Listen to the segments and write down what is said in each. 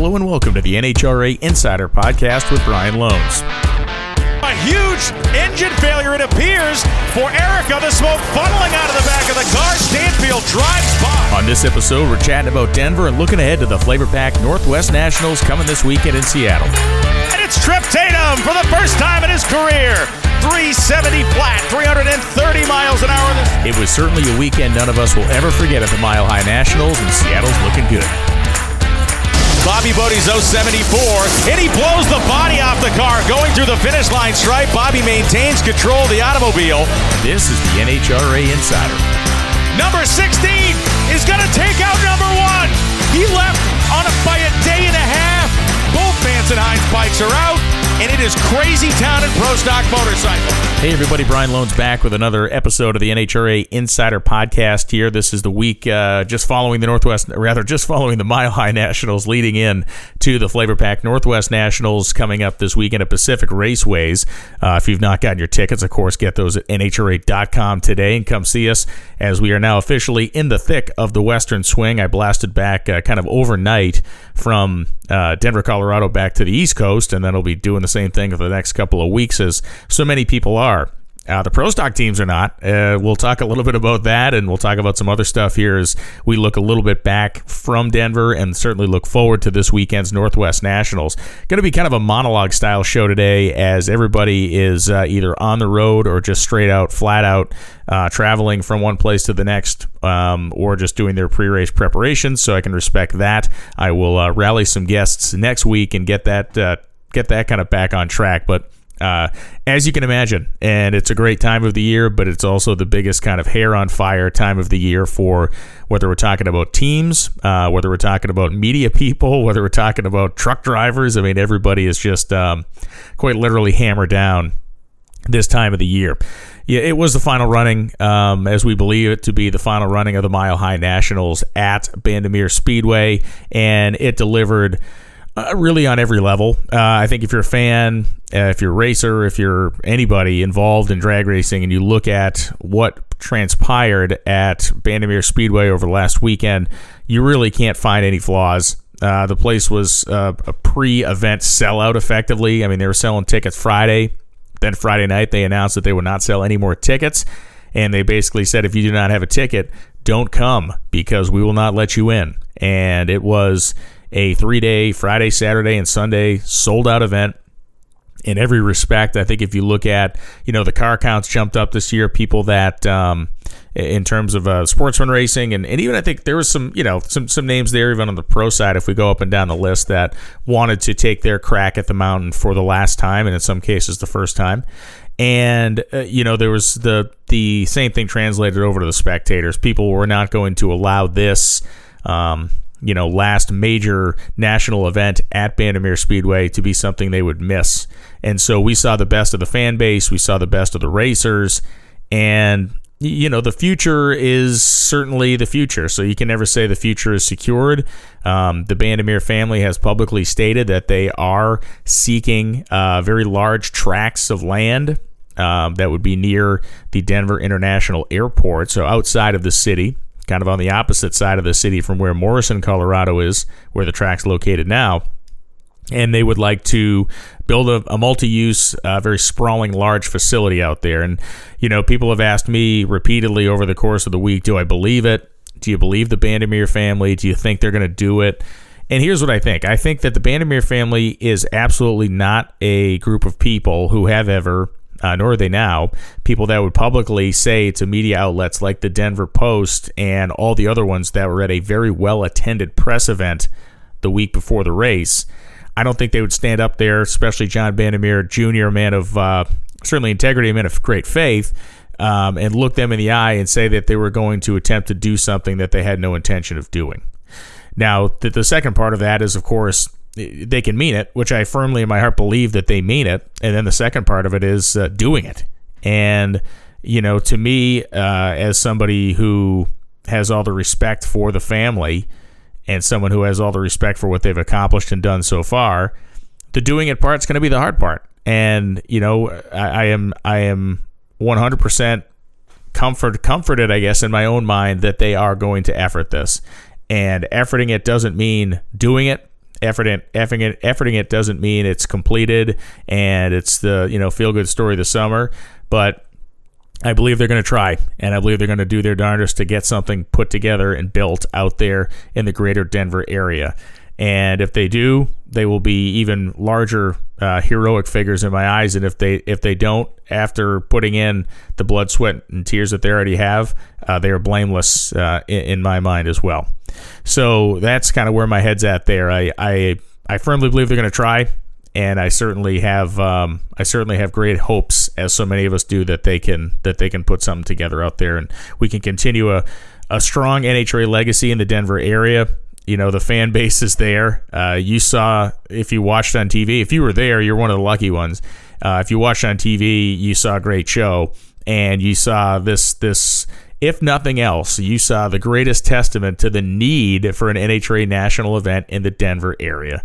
Hello and welcome to the NHRA Insider Podcast with Brian Lohnes. A huge engine failure, it appears, for Erica. The smoke funneling out of the back of the car. Stanfield drives by. On this episode, we're chatting about Denver and looking ahead to the Flav-R-Pac Northwest Nationals coming this weekend in Seattle. And it's Tripp Tatum for the first time in his career. 370 flat, 330 miles an hour. It was certainly a weekend none of us will ever forget at the Mile High Nationals, and Seattle's looking good. Bobby Bode's 074, and he blows the body off the car going through the finish line stripe. Bobby maintains control of the automobile. This is the NHRA Insider. Number 16 is going to take out number one. He left on a, by a day and a half. Both and Hines bikes are out and it is crazy town in pro stock motorcycle. Hey everybody, Brian Lohnes back with another episode of the NHRA Insider Podcast. Here, this is the week uh, just following the Northwest, rather just following the Mile High Nationals, leading in to the Flav-R-Pac Northwest Nationals coming up this weekend at Pacific Raceways. Uh, if you've not gotten your tickets, of course, get those at NHRA.com today and come see us as we are now officially in the thick of the Western Swing. I blasted back uh, kind of overnight from uh, Denver, Colorado, back to the East Coast, and then I'll be doing the same thing for the next couple of weeks, as so many people are. Uh, the pro stock teams are not. Uh, we'll talk a little bit about that, and we'll talk about some other stuff here as we look a little bit back from Denver, and certainly look forward to this weekend's Northwest Nationals. Going to be kind of a monologue style show today, as everybody is uh, either on the road or just straight out, flat out uh, traveling from one place to the next, um, or just doing their pre-race preparations. So I can respect that. I will uh, rally some guests next week and get that uh, get that kind of back on track, but. Uh, as you can imagine, and it's a great time of the year, but it's also the biggest kind of hair on fire time of the year for whether we're talking about teams, uh, whether we're talking about media people, whether we're talking about truck drivers. I mean, everybody is just um, quite literally hammered down this time of the year. Yeah, it was the final running, um, as we believe it to be the final running of the Mile High Nationals at Bandimere Speedway, and it delivered uh, really on every level. Uh, I think if you're a fan, uh, if you're a racer, if you're anybody involved in drag racing, and you look at what transpired at Bandimere Speedway over the last weekend, you really can't find any flaws. Uh, the place was uh, a pre-event sellout, effectively. I mean, they were selling tickets Friday. Then Friday night, they announced that they would not sell any more tickets, and they basically said, if you do not have a ticket, don't come because we will not let you in. And it was a three day Friday, Saturday, and Sunday sold out event in every respect. I think if you look at, you know, the car counts jumped up this year, people that, um, in terms of uh, sportsman racing, and, and even I think there was some, you know, some some names there even on the pro side. If we go up and down the list, that wanted to take their crack at the mountain for the last time, and in some cases the first time. And uh, you know, there was the the same thing translated over to the spectators. People were not going to allow this. Um, you know, last major national event at Bandimere Speedway to be something they would miss. And so we saw the best of the fan base, we saw the best of the racers, and you know the future is certainly the future. So you can never say the future is secured. Um, the bandimere family has publicly stated that they are seeking uh, very large tracts of land um, that would be near the denver international airport so outside of the city kind of on the opposite side of the city from where Morrison, Colorado is, where the track's located now. And they would like to build a, a multi use, uh, very sprawling, large facility out there. And, you know, people have asked me repeatedly over the course of the week do I believe it? Do you believe the Bandimere family? Do you think they're going to do it? And here's what I think I think that the Bandimere family is absolutely not a group of people who have ever uh, nor are they now, people that would publicly say to media outlets like the Denver Post and all the other ones that were at a very well attended press event the week before the race. I don't think they would stand up there, especially John Bandimere Jr., a man of uh, certainly integrity, a man of great faith, um, and look them in the eye and say that they were going to attempt to do something that they had no intention of doing. Now, the, the second part of that is, of course, they can mean it, which I firmly in my heart believe that they mean it. And then the second part of it is uh, doing it. And, you know, to me, uh, as somebody who has all the respect for the family and someone who has all the respect for what they've accomplished and done so far, the doing it part's going to be the hard part. And, you know, I, I am, I am 100% comfort, comforted, I guess, in my own mind that they are going to effort this. And efforting it doesn't mean doing it efforting efforting it efforting it doesn't mean it's completed and it's the you know feel good story of the summer, but I believe they're going to try, and I believe they're going to do their darndest to get something put together and built out there in the greater Denver area. And if they do, they will be even larger uh, heroic figures in my eyes. And if they if they don't, after putting in the blood, sweat, and tears that they already have, uh, they are blameless uh, in, in, my mind as well. So that's kind of where my head's at there. I I, I firmly believe they're going to try, and I certainly have um, I certainly have great hopes, as so many of us do, that they can that they can put something together out there, and we can continue a a strong NHRA legacy in the Denver area you know the fan base is there. Uh, you saw if you watched on TV, if you were there, you're one of the lucky ones. Uh, if you watched on TV, you saw a great show, and you saw this this. If nothing else, you saw the greatest testament to the need for an NHRA national event in the Denver area.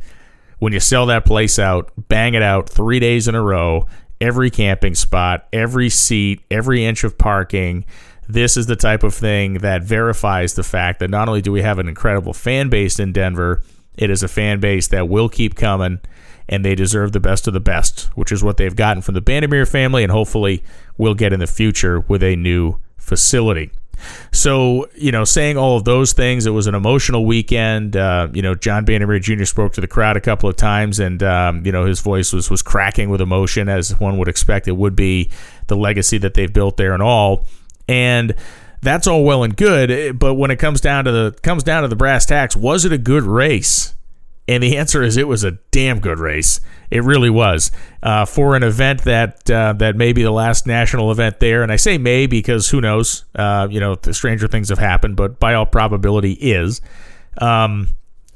When you sell that place out, bang it out three days in a row, every camping spot, every seat, every inch of parking this is the type of thing that verifies the fact that not only do we have an incredible fan base in Denver, it is a fan base that will keep coming and they deserve the best of the best, which is what they've gotten from the Bandimere family and hopefully will get in the future with a new facility. So, you know, saying all of those things, it was an emotional weekend. Uh, you know, John Bandimere Jr. spoke to the crowd a couple of times, and um, you know, his voice was was cracking with emotion, as one would expect it would be. The legacy that they've built there and all. And that's all well and good, but when it comes down to the comes down to the brass tacks, was it a good race? And the answer is it was a damn good race. It really was uh, for an event that uh, that may be the last national event there. And I say may because who knows? Uh, you know, the stranger things have happened, but by all probability is. Um,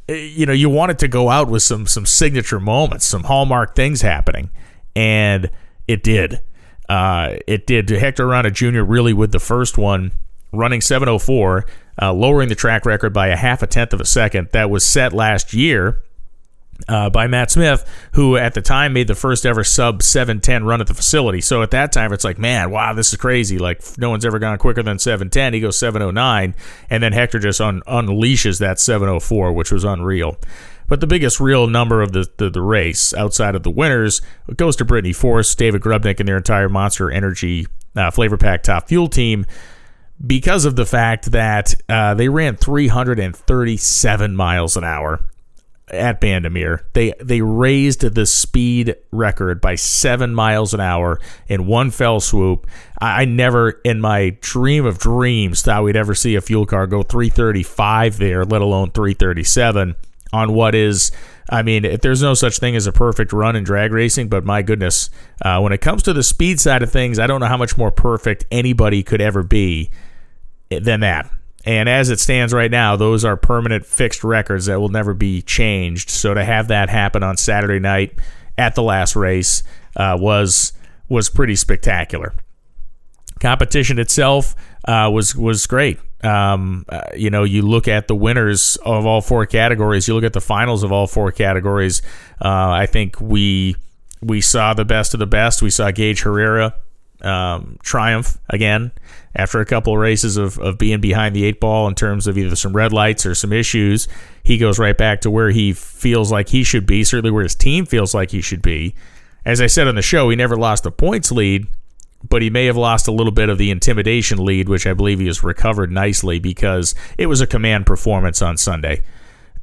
you know, you wanted to go out with some some signature moments, some hallmark things happening, and it did. Uh, it did Hector Arana Jr. really with the first one running 704, uh, lowering the track record by a half a tenth of a second that was set last year uh, by Matt Smith, who at the time made the first ever sub 710 run at the facility. So at that time, it's like, man, wow, this is crazy. Like, no one's ever gone quicker than 710. He goes 709, and then Hector just un- unleashes that 704, which was unreal. But the biggest real number of the, the, the race outside of the winners goes to Brittany Force, David Grubnic, and their entire Monster Energy uh, Flav-R-Pac Top Fuel team because of the fact that uh, they ran 337 miles an hour at Bandimere. They they raised the speed record by seven miles an hour in one fell swoop. I, I, never in my dream of dreams thought we'd ever see a fuel car go 335 there, let alone 337 on what is I mean, if there's no such thing as a perfect run in drag racing, but my goodness, uh, when it comes to the speed side of things, I don't know how much more perfect anybody could ever be than that. And as it stands right now, those are permanent fixed records that will never be changed. So to have that happen on Saturday night at the last race uh, was was pretty spectacular. Competition itself uh, was was great. Um, uh, you know, you look at the winners of all four categories. You look at the finals of all four categories. Uh, I think we we saw the best of the best. We saw Gaige Herrera um, triumph again after a couple of races of, of being behind the eight ball in terms of either some red lights or some issues. He goes right back to where he feels like he should be, certainly where his team feels like he should be. As I said on the show, he never lost a points lead but he may have lost a little bit of the intimidation lead, which I believe he has recovered nicely because it was a command performance on Sunday.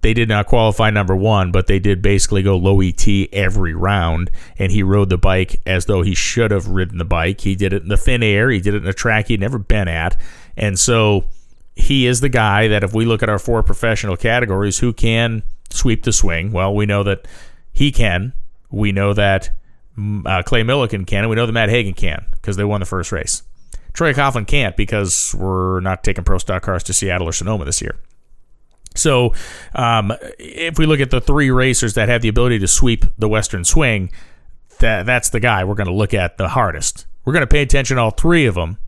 They did not qualify number one, but they did basically go low ET every round, and he rode the bike as though he should have ridden the bike. He did it in the thin air, he did it in a track he'd never been at, and so he is the guy that if we look at our four professional categories, who can sweep the swing? Well, we know that he can. We know that uh, Clay Millican can, and we know that Matt Hagan can because they won the first race. Troy Coughlin can't because we're not taking pro stock cars to Seattle or Sonoma this year. So, um, if we look at the three racers that have the ability to sweep the Western swing, that that's the guy we're going to look at the hardest. We're going to pay attention to all three of them.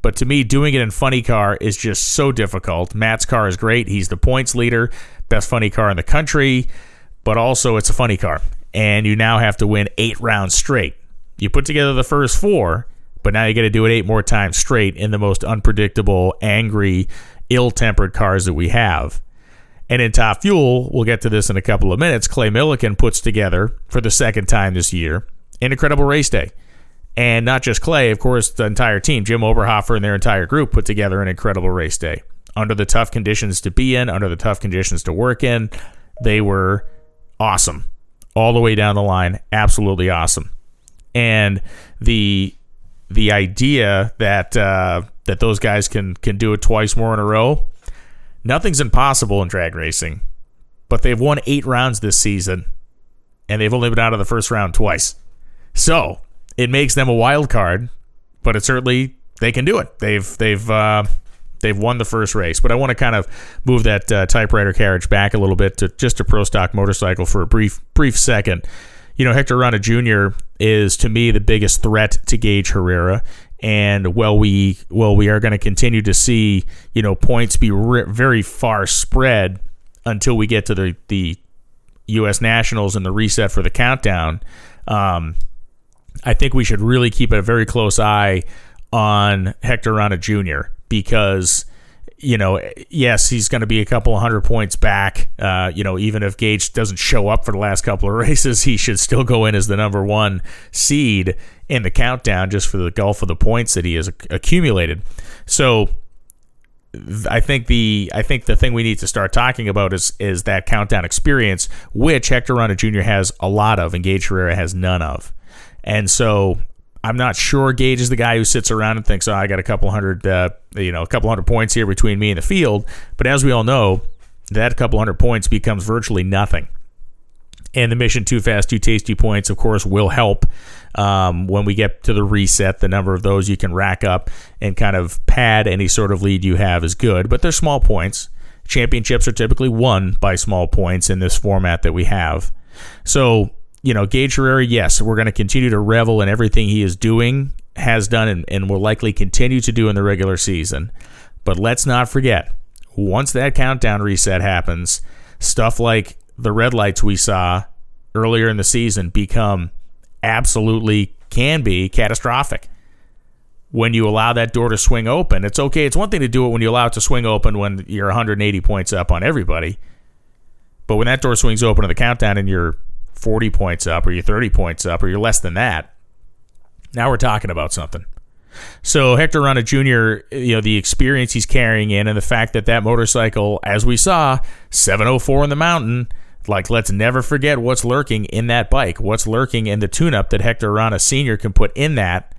But to me, doing it in funny car is just so difficult. Matt's car is great. He's the points leader, best funny car in the country, but also it's a funny car and you now have to win eight rounds straight. You put together the first four, but now you got to do it eight more times straight in the most unpredictable, angry, ill tempered cars that we have. And in top fuel, we'll get to this in a couple of minutes. Clay Millican puts together for the second time this year an incredible race day. And not just Clay, of course, the entire team, Jim Oberhofer and their entire group put together an incredible race day. Under the tough conditions to be in, under the tough conditions to work in, they were awesome. All the way down the line, absolutely awesome. And the the idea that uh, that those guys can can do it twice more in a row, nothing's impossible in drag racing. But they've won eight rounds this season, and they've only been out of the first round twice. So it makes them a wild card, but it certainly they can do it. They've they've uh, they've won the first race. But I want to kind of move that uh, typewriter carriage back a little bit to just a pro stock motorcycle for a brief brief second. You know, Hector Arana Jr. is to me the biggest threat to Gaige Herrera. And well, we well we are going to continue to see you know points be re- very far spread until we get to the the U.S. Nationals and the reset for the countdown. Um, I think we should really keep a very close eye on Hector Arana Jr. because you know, yes, he's going to be a couple of hundred points back. Uh, you know, even if Gaige doesn't show up for the last couple of races, he should still go in as the number one seed in the countdown just for the gulf of the points that he has accumulated. So, I think the I think the thing we need to start talking about is is that countdown experience, which Hector Arana Jr. has a lot of, and Gaige Herrera has none of. And so I'm not sure Gaige is the guy who sits around and thinks, "Oh, I got a couple hundred, uh, you know, a couple hundred points here between me and the field." But as we all know, that couple hundred points becomes virtually nothing. And the mission too fast, too tasty points, of course, will help um, when we get to the reset. The number of those you can rack up and kind of pad any sort of lead you have is good, but they're small points. Championships are typically won by small points in this format that we have. So you know, Gaige Herrera, yes, we're going to continue to revel in everything he is doing, has done, and, and will likely continue to do in the regular season. But let's not forget, once that countdown reset happens, stuff like the red lights we saw earlier in the season become absolutely can be catastrophic. When you allow that door to swing open, it's okay. It's one thing to do it when you allow it to swing open when you're 180 points up on everybody. But when that door swings open in the countdown and you're 40 points up or you're 30 points up or you're less than that, now we're talking about something. So Hector Arana Jr., you know, the experience he's carrying in and the fact that that motorcycle, as we saw, 704 in the mountain, like let's never forget what's lurking in that bike, what's lurking in the tune-up that Hector Arana Sr. can put in that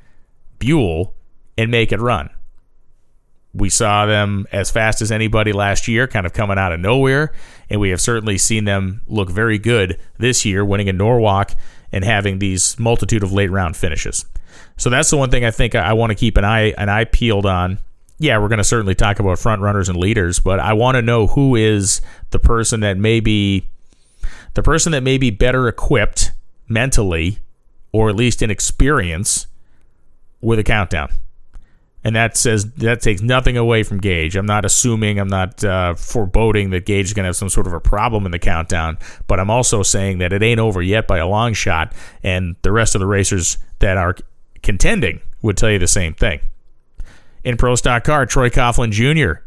Buell and make it run. We saw them as fast as anybody last year, kind of coming out of nowhere, and we have certainly seen them look very good this year, winning in Norwalk and having these multitude of late round finishes. So that's the one thing I think I want to keep an eye an eye peeled on. Yeah, we're going to certainly talk about front runners and leaders, but I want to know who is the person that may be the person that may be better equipped mentally or at least in experience with a countdown and that says that takes nothing away from Gaige. I'm not assuming, I'm not uh, foreboding that Gaige is going to have some sort of a problem in the countdown, but I'm also saying that it ain't over yet by a long shot, and the rest of the racers that are contending would tell you the same thing. In Pro Stock Car, Troy Coughlin Jr.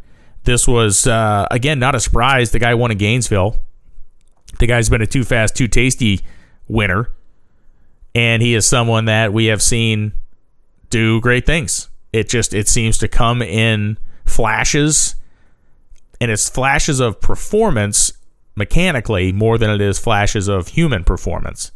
This was uh, again not a surprise. The guy won in Gainesville. The guy's been a too fast, too tasty winner, and he is someone that we have seen do great things it just it seems to come in flashes, and it's flashes of performance mechanically more than it is flashes of human performance.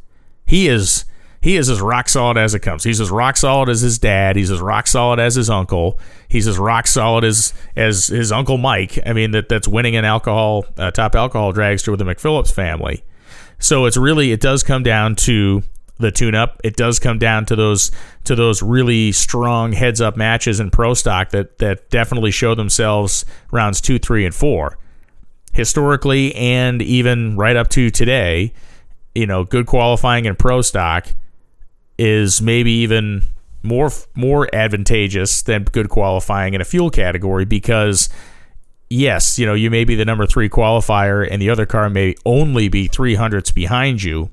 He is he is as rock solid as it comes. He's as rock solid as his dad. He's as rock solid as his uncle. He's as rock solid as as his uncle Mike. I mean that that's winning an alcohol uh, top alcohol dragster with the McPhillips family. So it's really it does come down to the tune up. It does come down to those to those really strong heads up matches in pro stock that that definitely show themselves rounds 2, 3 and 4. Historically and even right up to today, you know, good qualifying in pro stock is maybe even more more advantageous than good qualifying in a fuel category because yes, you know, you may be the number 3 qualifier and the other car may only be 3 hundredths behind you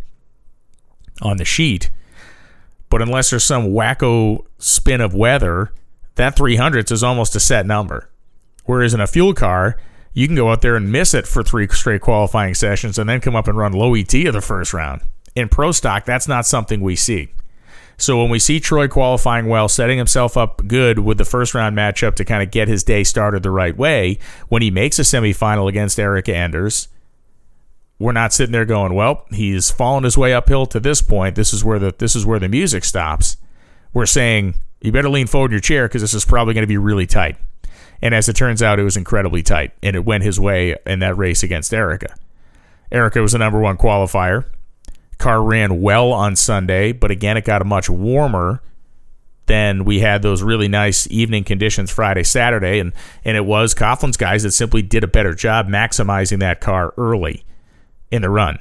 on the sheet. But unless there's some wacko spin of weather, that 300s is almost a set number. Whereas in a fuel car, you can go out there and miss it for three straight qualifying sessions and then come up and run low ET of the first round. In pro stock, that's not something we see. So when we see Troy qualifying well, setting himself up good with the first round matchup to kind of get his day started the right way, when he makes a semifinal against Erica Enders, we're not sitting there going, "Well, he's fallen his way uphill to this point. This is where the this is where the music stops." We're saying, "You better lean forward in your chair because this is probably going to be really tight." And as it turns out, it was incredibly tight, and it went his way in that race against Erica. Erica was the number one qualifier. Car ran well on Sunday, but again, it got much warmer than we had those really nice evening conditions Friday, Saturday, and and it was Coughlin's guys that simply did a better job maximizing that car early in the run.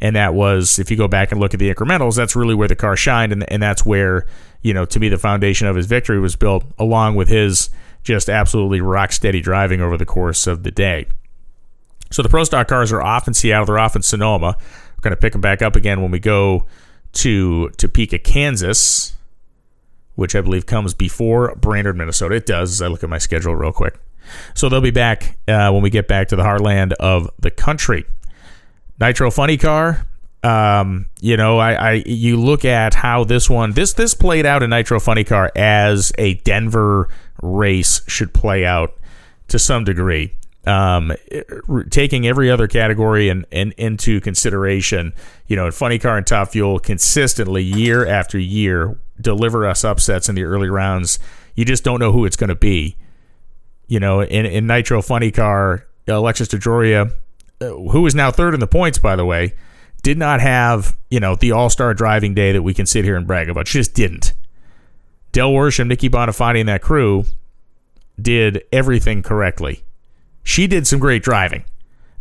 And that was, if you go back and look at the incrementals, that's really where the car shined, and and that's where you know to me the foundation of his victory was built, along with his just absolutely rock steady driving over the course of the day. So the Pro Stock cars are off in Seattle, they're off in Sonoma We're going to pick them back up again when we go to Topeka, Kansas, which I believe comes before Brainerd, Minnesota. It does, as I look at my schedule real quick. So they'll be back uh, when we get back to the heartland of the country. Nitro Funny Car. Um, you know, I, I you look at how this one this this played out in Nitro Funny Car as a Denver race should play out to some degree um, taking every other category and in, into consideration, you know, Funny Car and Top Fuel consistently year after year deliver us upsets in the early rounds. You just don't know who it's going to be. You know, in, in Nitro Funny Car, Alexis DeJoria, who is now third in the points, by the way, did not have, you know, the all star driving day that we can sit here and brag about. She just didn't. Del Worsham, Nicky Boninfante, and that crew did everything correctly she did some great driving.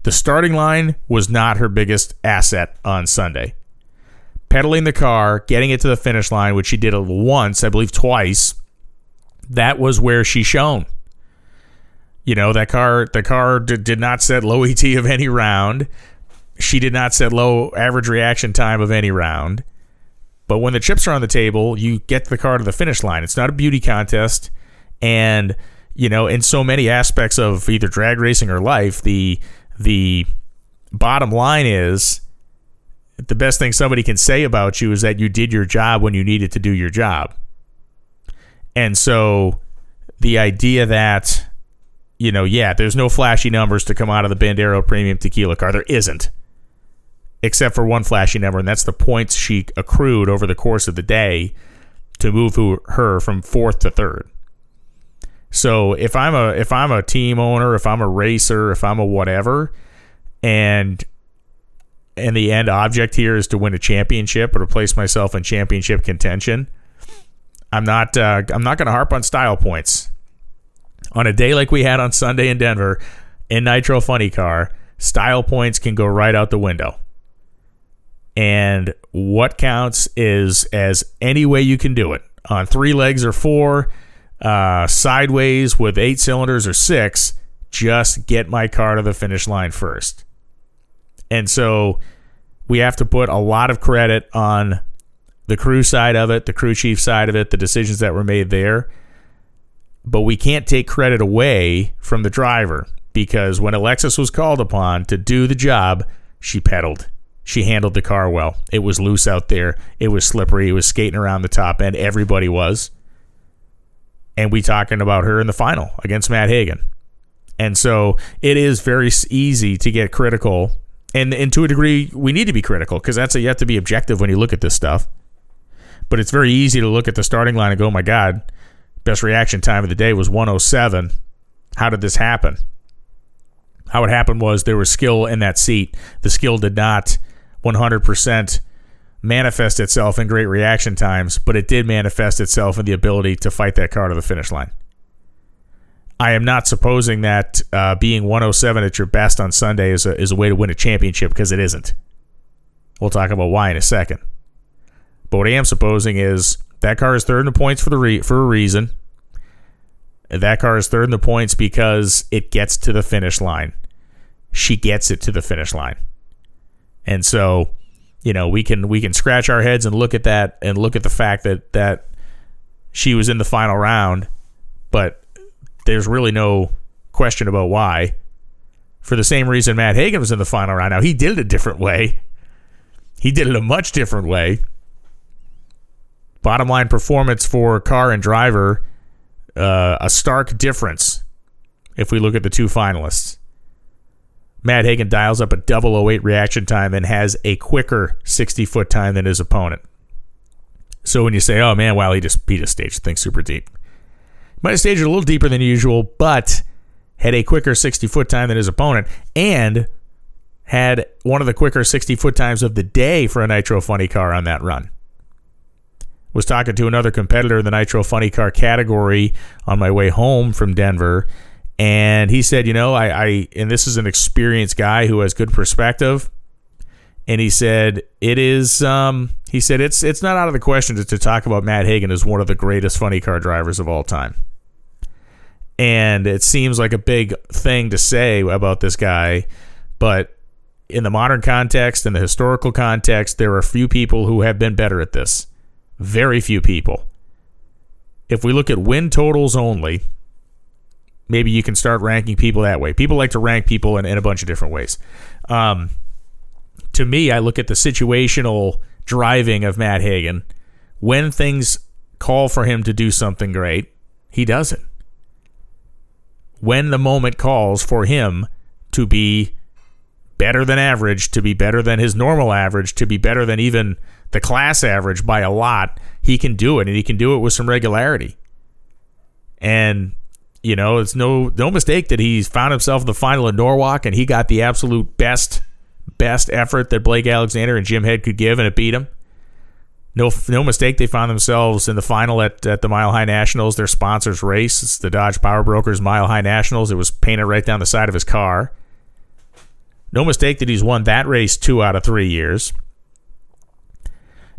The starting line was not her biggest asset on Sunday. Pedaling the car, getting it to the finish line, which she did once, I believe twice, that was where she shone. You know, that car the car did, did not set low ET of any round. She did not set low average reaction time of any round. But when the chips are on the table, you get the car to the finish line. It's not a beauty contest. And you know, in so many aspects of either drag racing or life, the the bottom line is the best thing somebody can say about you is that you did your job when you needed to do your job. And so the idea that you know, yeah, there's no flashy numbers to come out of the Bandero Premium Tequila car. There isn't. Except for one flashy number, and that's the points she accrued over the course of the day to move her from fourth to third. So if I'm a if I'm a team owner, if I'm a racer, if I'm a whatever, and and the end object here is to win a championship or to place myself in championship contention, I'm not uh, I'm not going to harp on style points. On a day like we had on Sunday in Denver, in Nitro Funny Car, style points can go right out the window. And what counts is as any way you can do it on three legs or four uh, sideways with eight cylinders or six, just get my car to the finish line first. And so we have to put a lot of credit on the crew side of it, the crew chief side of it, the decisions that were made there. But we can't take credit away from the driver because when Alexis was called upon to do the job, she pedaled. She handled the car well. It was loose out there. It was slippery. It was skating around the top end. Everybody was and we talking about her in the final against Matt Hagan. And so it is very easy to get critical, and and to a degree we need to be critical because that's a, you have to be objective when you look at this stuff. But it's very easy to look at the starting line and go, oh "My God, best reaction time of the day was 107. How did this happen?" How it happened was there was skill in that seat. The skill did not 100% manifest itself in great reaction times, but it did manifest itself in the ability to fight that car to the finish line. I am not supposing that uh, being 107 at your best on Sunday is a, is a way to win a championship because it isn't. We'll talk about why in a second. But what I am supposing is that car is third in the points for the re- for a reason. That car is third in the points because it gets to the finish line. She gets it to the finish line. And so you know, we can we can scratch our heads and look at that and look at the fact that that she was in the final round, but there's really no question about why. For the same reason Matt Hagan was in the final round. Now, he did it a different way. He did it a much different way. Bottom line performance for car and driver, uh, a stark difference if we look at the two finalists. Matt Hagan dials up a double 08 reaction time and has a quicker 60 foot time than his opponent. So when you say, "Oh man, wow, he just beat a stage things super deep," might have staged a little deeper than usual, but had a quicker 60 foot time than his opponent, and had one of the quicker 60 foot times of the day for a Nitro Funny car on that run. Was talking to another competitor in the Nitro Funny car category on my way home from Denver, and he said, you know, I, I and this is an experienced guy who has good perspective. And he said it is. Um, he said it's it's not out of the question to, to talk about Matt Hagan as one of the greatest funny car drivers of all time. And it seems like a big thing to say about this guy, but in the modern context, in the historical context, there are few people who have been better at this. Very few people. If we look at win totals only, maybe you can start ranking people that way. People like to rank people in, in a bunch of different ways. Um, to me, I look at the situational driving of Matt Hagan. When things call for him to do something great, he does it. When the moment calls for him to be better than average, to be better than his normal average, to be better than even the class average by a lot, he can do it, and he can do it with some regularity. And you know, it's no no mistake that he's found himself in the final in Norwalk, and he got the absolute best best effort that Blake Alexander and Jim Head could give, and it beat him. No, no mistake. They found themselves in the final at, at the Mile High Nationals. Their sponsors race. It's the Dodge Power Brokers Mile High Nationals. It was painted right down the side of his car. No mistake that he's won that race two out of three years.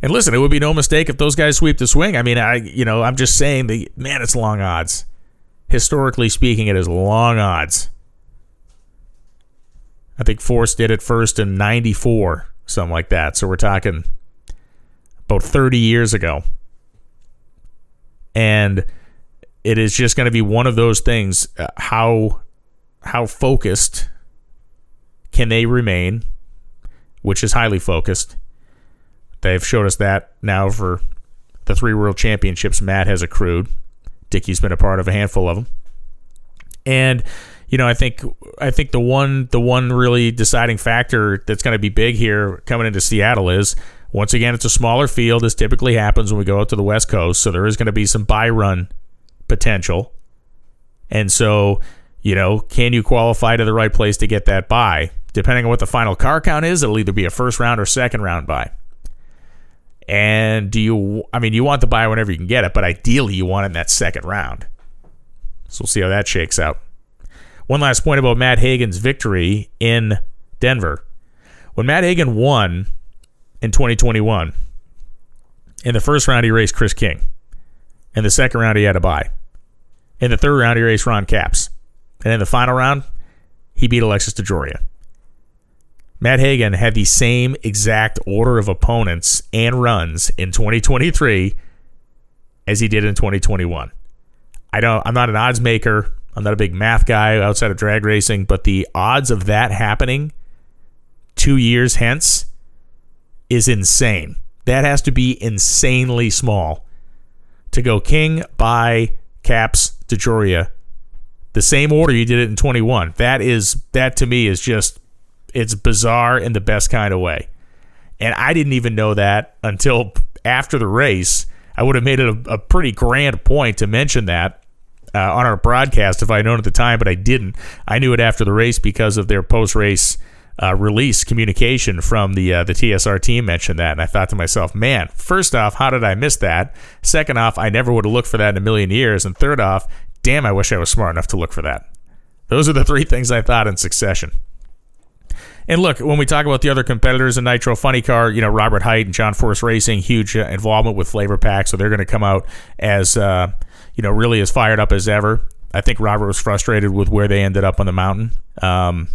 And listen, it would be no mistake if those guys sweep the swing. I mean, I you know, I'm just saying the man, it's long odds historically speaking, it is long odds. I think Force did it first in 94, something like that. So we're talking about 30 years ago. And it is just going to be one of those things uh, how how focused can they remain, which is highly focused. They've showed us that now for the three world championships Matt has accrued. Dickie's been a part of a handful of them. And you know, I think I think the one the one really deciding factor that's going to be big here coming into Seattle is once again it's a smaller field as typically happens when we go out to the West Coast, so there is going to be some buy run potential. And so, you know, can you qualify to the right place to get that buy? Depending on what the final car count is, it'll either be a first round or second round buy. And do you, I mean, you want the buy whenever you can get it, but ideally you want it in that second round. So we'll see how that shakes out. One last point about Matt Hagan's victory in Denver. When Matt Hagan won in 2021, in the first round he raced Chris King. In the second round he had a buy. In the third round he raced Ron Capps. And in the final round, he beat Alexis DeJoria. Matt Hagan had the same exact order of opponents and runs in 2023 as he did in 2021. I don't I'm not an odds maker. I'm not a big math guy outside of drag racing, but the odds of that happening 2 years hence is insane. That has to be insanely small to go King by Capps DeJoria the same order you did it in 21. That is that to me is just it's bizarre in the best kind of way. And I didn't even know that until after the race. I would have made it a, a pretty grand point to mention that uh, on our broadcast if I known at the time, but I didn't. I knew it after the race because of their post race uh, release communication from the uh, the TSR team mentioned that, and I thought to myself, man, first off, how did I miss that? Second off, I never would have looked for that in a million years, and third off, damn, I wish I was smart enough to look for that. Those are the three things I thought in succession. And look, when we talk about the other competitors in Nitro Funny Car, you know Robert Hight and John Force Racing, huge uh, involvement with Flav-R-Pac, so they're going to come out as uh, you know really as fired up as ever. I think Robert was frustrated with where they ended up on the mountain, um,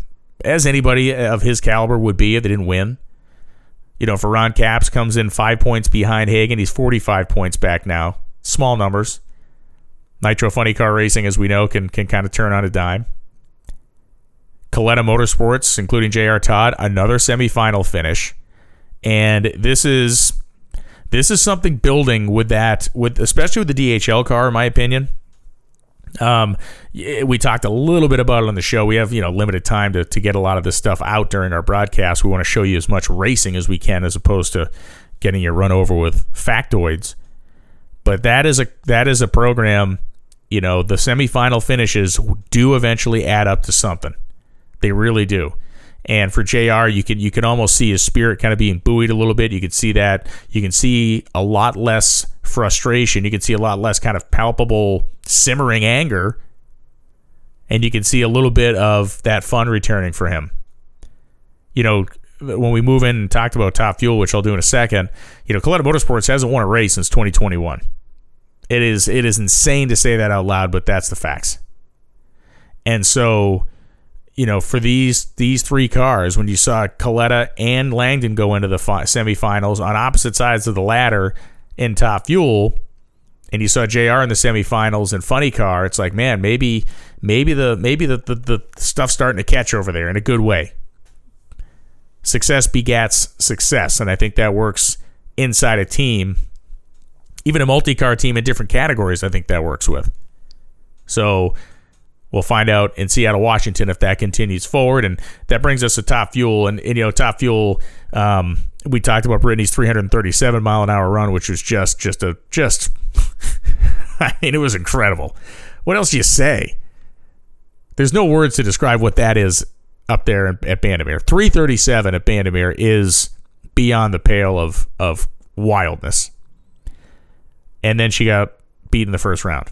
as anybody of his caliber would be if they didn't win. You know, for Ron Capps comes in five points behind Hagan, he's 45 points back now. Small numbers. Nitro Funny Car Racing, as we know, can can kind of turn on a dime. Kalitta Motorsports, including J.R. Todd, another semifinal finish. And this is this is something building with that, with especially with the DHL car, in my opinion. Um, we talked a little bit about it on the show. We have you know limited time to to get a lot of this stuff out during our broadcast. We want to show you as much racing as we can, as opposed to getting you run over with factoids. But that is a that is a program. You know, the semifinal finishes do eventually add up to something. They really do. And for JR, you can you can almost see his spirit kind of being buoyed a little bit. You can see that. You can see a lot less frustration. You can see a lot less kind of palpable simmering anger. And you can see a little bit of that fun returning for him. You know, when we move in and talked about top fuel, which I'll do in a second, you know, Kalitta Motorsports hasn't won a race since 2021. It is it is insane to say that out loud, but that's the facts. And so, you know, for these these three cars, when you saw Kalitta and Langdon go into the fi- semifinals on opposite sides of the ladder in top fuel, and you saw JR in the semifinals in funny car, it's like, man, maybe maybe the maybe the, the, the stuff's starting to catch over there in a good way success begats success. And I think that works inside a team, even a multi car team in different categories. I think that works with. So we'll find out in Seattle, Washington, if that continues forward. And that brings us to Top Fuel. And, and you know, Top Fuel, um, we talked about Brittany's 337 mile an hour run, which was just, just a, just, I mean, it was incredible. What else do you say? There's no words to describe what that is up there at Bandimere. 337 at Bandimere is beyond the pale of of wildness. And then she got beat in the first round.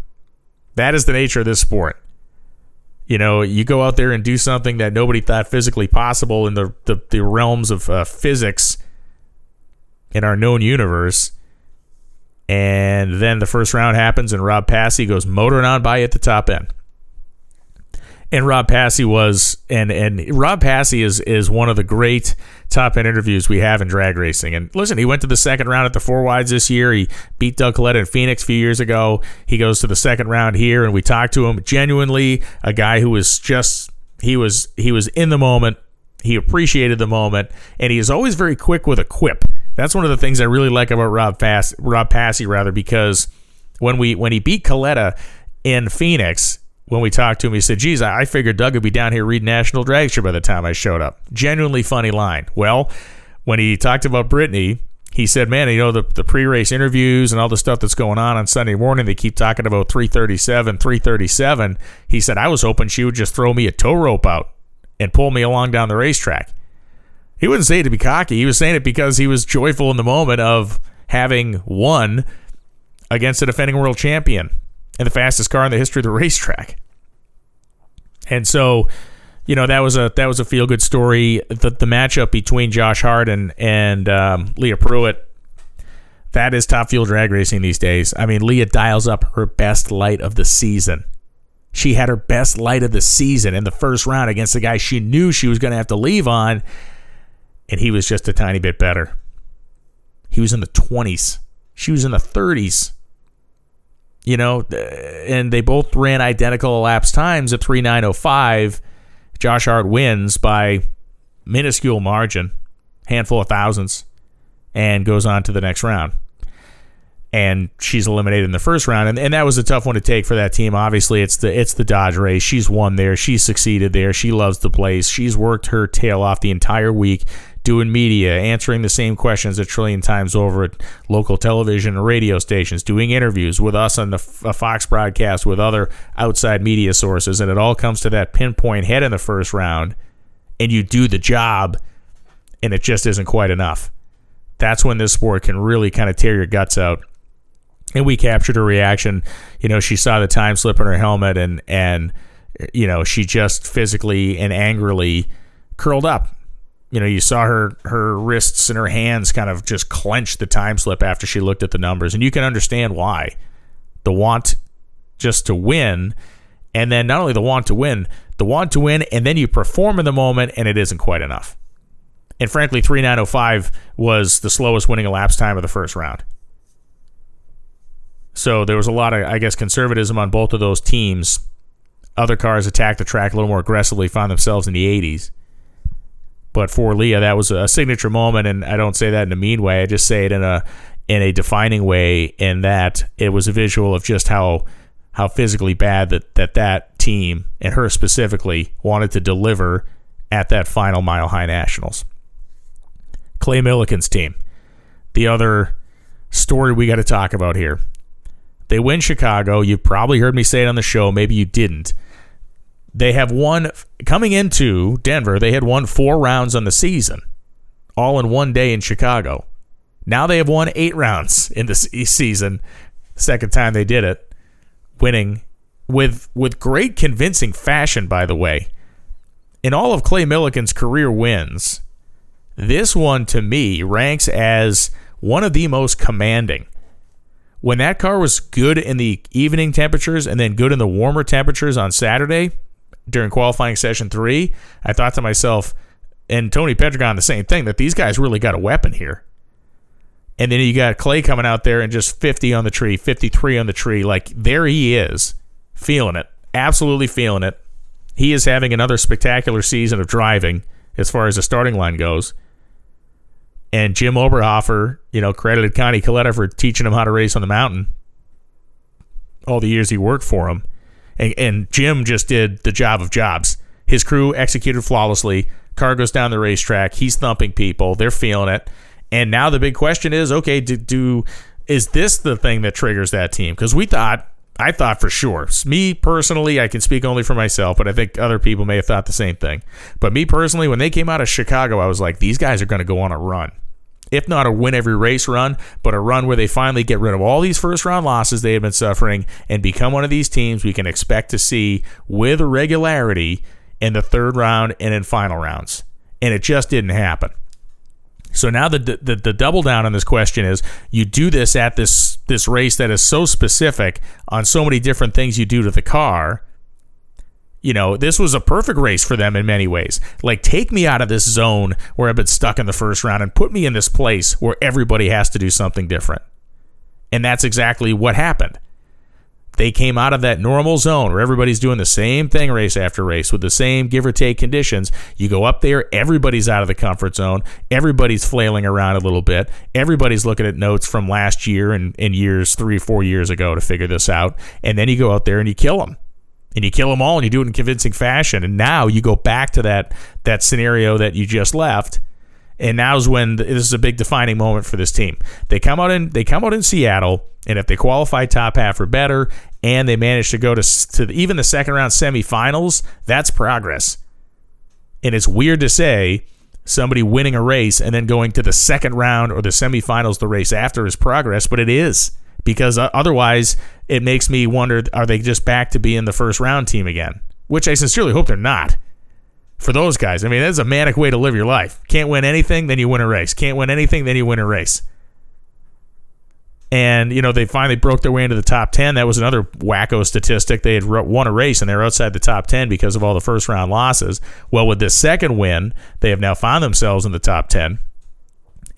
That is the nature of this sport. You know, you go out there and do something that nobody thought physically possible in the the, the realms of uh, physics in our known universe. And then the first round happens, and Rob Passey goes motoring on by at the top end and Rob Passey was and and Rob Passey is is one of the great top end interviews we have in drag racing. And listen, he went to the second round at the four wides this year. He beat Doug Kalitta in Phoenix a few years ago. He goes to the second round here, and we talked to him. Genuinely, a guy who was just he was he was in the moment. He appreciated the moment, and he is always very quick with a quip. That's one of the things I really like about Rob Pass Rob Passey rather because when we when he beat Kalitta in Phoenix when we talked to him, he said, Geez, I figured Doug would be down here reading National Dragster by the time I showed up. Genuinely funny line. Well, when he talked about Brittany, he said, Man, you know, the, the pre race interviews and all the stuff that's going on on Sunday morning, they keep talking about 337, 337. He said, I was hoping she would just throw me a tow rope out and pull me along down the racetrack. He wouldn't say it to be cocky. He was saying it because he was joyful in the moment of having won against a defending world champion and the fastest car in the history of the racetrack. And so, you know, that was a that was a feel good story. The the matchup between Josh Hart and and um, Leah Pruett. That is top fuel drag racing these days. I mean, Leah dials up her best light of the season. She had her best light of the season in the first round against the guy she knew she was going to have to leave on, and he was just a tiny bit better. He was in the 20s. She was in the 30s you know, and they both ran identical elapsed times at 3905. Josh Hart wins by minuscule margin, handful of thousands, and goes on to the next round. And she's eliminated in the first round, and, and that was a tough one to take for that team. Obviously, it's the it's the Dodge race. She's won there. She's succeeded there. She loves the place. She's worked her tail off the entire week doing media, answering the same questions a trillion times over at local television and radio stations, doing interviews with us on the Fox broadcast with other outside media sources, and it all comes to that pinpoint head in the first round, and you do the job, and it just isn't quite enough. That's when this sport can really kind of tear your guts out. And we captured her reaction. You know, she saw the time slip in her helmet, and and you know she just physically and angrily curled up you know, you saw her her wrists and her hands kind of just clench the time slip after she looked at the numbers, and you can understand why. The want just to win, and then not only the want to win, the want to win, and then you perform in the moment, and it isn't quite enough. And frankly, 3905 was the slowest winning elapsed time of the first round. So there was a lot of, I guess, conservatism on both of those teams Other cars attacked the track a little more aggressively, found themselves in the 80s. But for Leah, that was a signature moment, and I don't say that in a mean way. I just say it in a in a defining way, in that it was a visual of just how how physically bad that that that team and her specifically wanted to deliver at that final Mile High Nationals. Clay Millican's team, the other story we got to talk about here. They win Chicago. You've probably heard me say it on the show. Maybe you didn't they have won coming into Denver. They had won four rounds on the season, all in one day in Chicago. Now they have won eight rounds in the season. Second time they did it, winning with with great convincing fashion. By the way, in all of Clay Millican's career wins, this one to me ranks as one of the most commanding. When that car was good in the evening temperatures and then good in the warmer temperatures on Saturday, during qualifying session three, I thought to myself, and Tony Pedregon the same thing, that these guys really got a weapon here. And then you got Clay coming out there and just 50 on the tree, 53 on the tree. Like, there he is, feeling it, absolutely feeling it. He is having another spectacular season of driving as far as the starting line goes. And Jim Oberhofer, you know, credited Connie Kalitta for teaching him how to race on the mountain all the years he worked for him and, and Jim just did the job of jobs. His crew executed flawlessly. Car goes down the racetrack. He's thumping people. They're feeling it. And now the big question is, okay, do, do is this the thing that triggers that team? Because we thought, I thought for sure. Me personally, I can speak only for myself, but I think other people may have thought the same thing. But me personally, when they came out of Chicago, I was like, these guys are going to go on a run if not a win every race run, but a run where they finally get rid of all these first round losses they have been suffering and become one of these teams we can expect to see with regularity in the third round and in final rounds. And it just didn't happen. So now the, the the double down on this question is you do this at this this race that is so specific on so many different things you do to the car you know, this was a perfect race for them in many ways. Like, take me out of this zone where I've been stuck in the first round and put me in this place where everybody has to do something different. And that's exactly what happened. They came out of that normal zone where everybody's doing the same thing race after race with the same give or take conditions. You go up there, everybody's out of the comfort zone. Everybody's flailing around a little bit. Everybody's looking at notes from last year and, and years, three, four years ago to figure this out. And then you go out there and you kill them and you kill them all and you do it in convincing fashion. And now you go back to that that scenario that you just left. And now's when this is a big defining moment for this team. They come out in they come out in Seattle, and if they qualify top half or better, and they manage to go to to even the second round semifinals, that's progress. And it's weird to say somebody winning a race and then going to the second round or the semifinals the race after is progress, but it is because otherwise it makes me wonder are they just back to being the first round team again? Which I sincerely hope they're not. For those guys, I mean, that's a manic way to live your life. Can't win anything, then you win a race. Can't win anything, then you win a race. And, you know, they finally broke their way into the top 10. That was another wacko statistic. They had won a race and they were outside the top 10 because of all the first round losses. Well, with this second win, they have now found themselves in the top 10.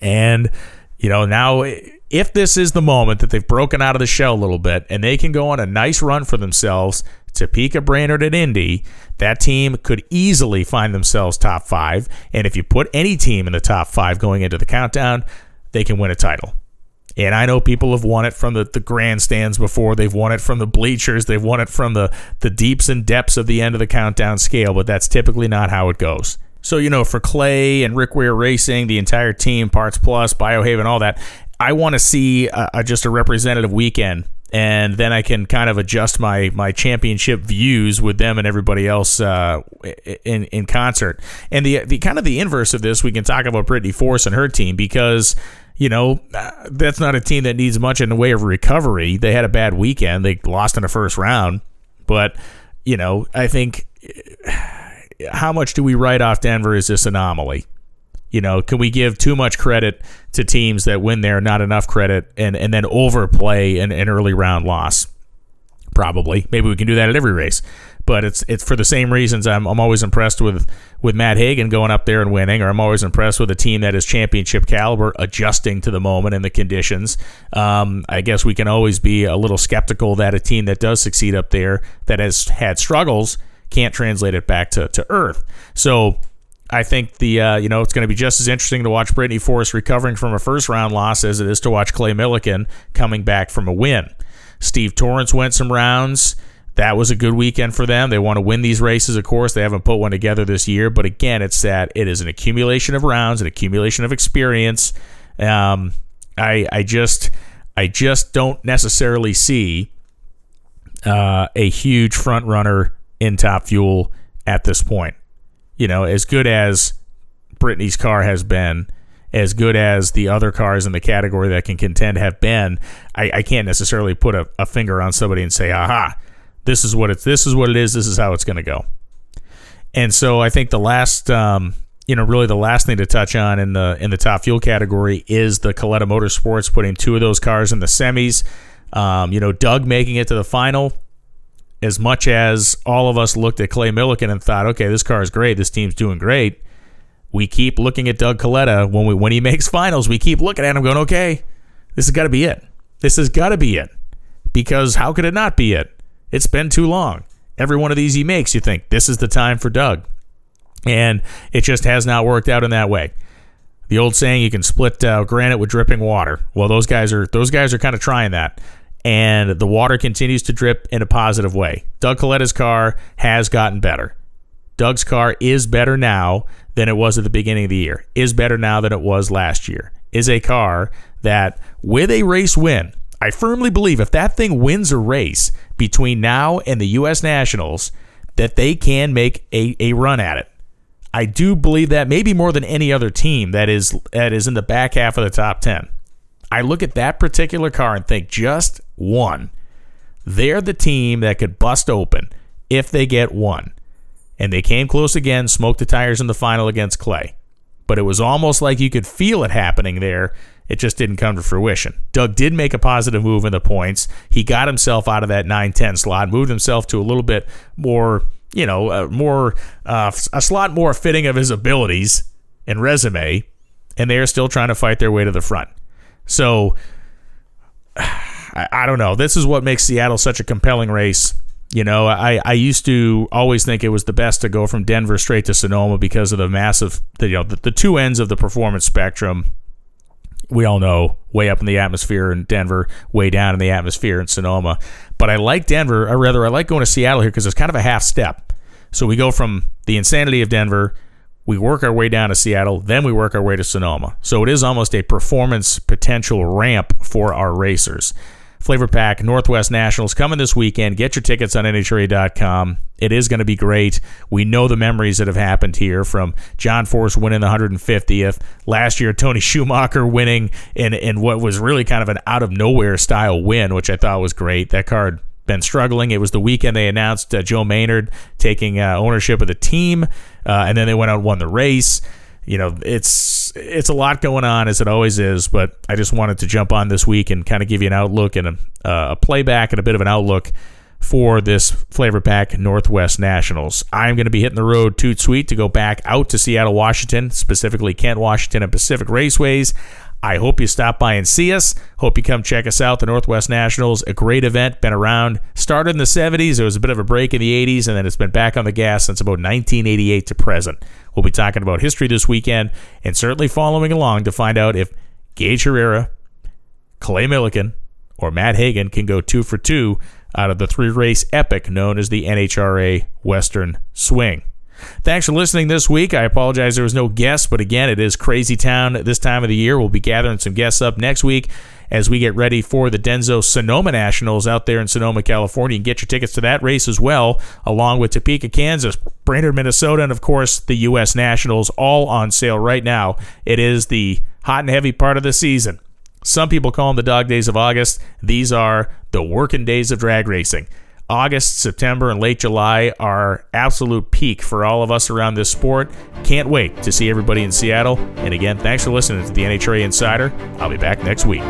And, you know, now if this is the moment that they've broken out of the shell a little bit and they can go on a nice run for themselves Topeka, Brainerd, and Indy, that team could easily find themselves top five. And if you put any team in the top five going into the countdown, they can win a title. And I know people have won it from the, the grandstands before. They've won it from the bleachers. They've won it from the, the deeps and depths of the end of the countdown scale, but that's typically not how it goes. So, you know, for Clay and Rick Ware Racing, the entire team, Parts Plus, Biohaven, all that, I want to see a, a, just a representative weekend, and then I can kind of adjust my my championship views with them and everybody else uh, in in concert. And the the kind of the inverse of this, we can talk about Brittany Force and her team because. You know, uh, that's not a team that needs much in the way of recovery. They had a bad weekend. They lost in the first round. But, you know, I think how much do we write off Denver as this anomaly? You know, can we give too much credit to teams that win there, not enough credit, and, and then overplay an, an early round loss? Probably. Maybe we can do that at every race. But it's it's for the same reasons I'm, I'm always impressed with with Matt Hagan going up there and winning, or I'm always impressed with a team that is championship caliber adjusting to the moment and the conditions. Um, I guess we can always be a little skeptical that a team that does succeed up there that has had struggles can't translate it back to, to earth. So I think the uh, you know it's going to be just as interesting to watch Brittany Force recovering from a first round loss as it is to watch Clay Millican coming back from a win. Steve Torrence went some rounds. That was a good weekend for them. They want to win these races, of course. They haven't put one together this year, but again, it's that it is an accumulation of rounds, an accumulation of experience. Um, I I just I just don't necessarily see uh, a huge front runner in Top Fuel at this point. You know, as good as Brittany's car has been, as good as the other cars in the category that can contend have been, I, I can't necessarily put a, a, finger on somebody and say, aha, this is what it's this is what it is, this is how it's gonna go. And so I think the last um, you know, really the last thing to touch on in the in the top fuel category is the Kalitta Motorsports putting two of those cars in the semis. Um, you know, Doug making it to the final as much as all of us looked at Clay Millican and thought, okay, this car is great, this team's doing great, we keep looking at Doug Kalitta when we when he makes finals. We keep looking at him, going, okay, this has got to be it. This has got to be it, because how could it not be it? It's been too long. Every one of these he makes, you think this is the time for Doug, and it just has not worked out in that way. The old saying, you can split uh, granite with dripping water. Well, those guys are those guys are kind of trying that and the water continues to drip in a positive way. Doug Kalitta's car has gotten better. Doug's car is better now than it was at the beginning of the year, is better now than it was last year, is a car that, with a race win, I firmly believe if that thing wins a race between now and the U.S. Nationals, that they can make a, a run at it. I do believe that maybe more than any other team that is that is in the back half of the top 10. I look at that particular car and think just one. They're the team that could bust open if they get one. And they came close again, smoked the tires in the final against Clay. But it was almost like you could feel it happening there. It just didn't come to fruition. Doug did make a positive move in the points. He got himself out of that 9 10 slot, moved himself to a little bit more, you know, uh, more, uh, a slot more fitting of his abilities and resume. And they are still trying to fight their way to the front. So I, I don't know. This is what makes Seattle such a compelling race. You know, I, I used to always think it was the best to go from Denver straight to Sonoma because of the massive, the, you know, the, the two ends of the performance spectrum. We all know way up in the atmosphere in Denver, way down in the atmosphere in Sonoma. But I like Denver, or rather, I like going to Seattle here because it's kind of a half step. So we go from the insanity of Denver we work our way down to Seattle, then we work our way to Sonoma. So it is almost a performance potential ramp for our racers. Flav-R-Pac Northwest Nationals coming this weekend. Get your tickets on NHRA.com. It is going to be great. We know the memories that have happened here from John Force winning the 150th. Last year, Tony Schumacher winning in, in what was really kind of an out of nowhere style win, which I thought was great. That card been struggling. It was the weekend they announced uh, Joe Maynard taking uh, ownership of the team, uh, and then they went out and won the race. You know, it's it's a lot going on as it always is, but I just wanted to jump on this week and kind of give you an outlook and a, uh, a playback and a bit of an outlook for this Flav-R-Pac Northwest Nationals. I'm going to be hitting the road toot sweet to go back out to Seattle, Washington, specifically Kent, Washington, and Pacific Raceways. I hope you stop by and see us. Hope you come check us out. The Northwest Nationals, a great event, been around. Started in the 70s. There was a bit of a break in the 80s, and then it's been back on the gas since about 1988 to present. We'll be talking about history this weekend and certainly following along to find out if Gaige Herrera, Clay Millican, or Matt Hagan can go two for two out of the three race epic known as the NHRA Western Swing. Thanks for listening this week. I apologize there was no guests, but again, it is crazy town this time of the year. We'll be gathering some guests up next week as we get ready for the Denso Sonoma Nationals out there in Sonoma, California. Can get your tickets to that race as well, along with Topeka, Kansas, Brainerd, Minnesota, and of course the U.S. Nationals, all on sale right now. It is the hot and heavy part of the season. Some people call them the dog days of August. These are the working days of drag racing. August, September, and late July are absolute peak for all of us around this sport. Can't wait to see everybody in Seattle. And again, thanks for listening to the NHRA Insider. I'll be back next week.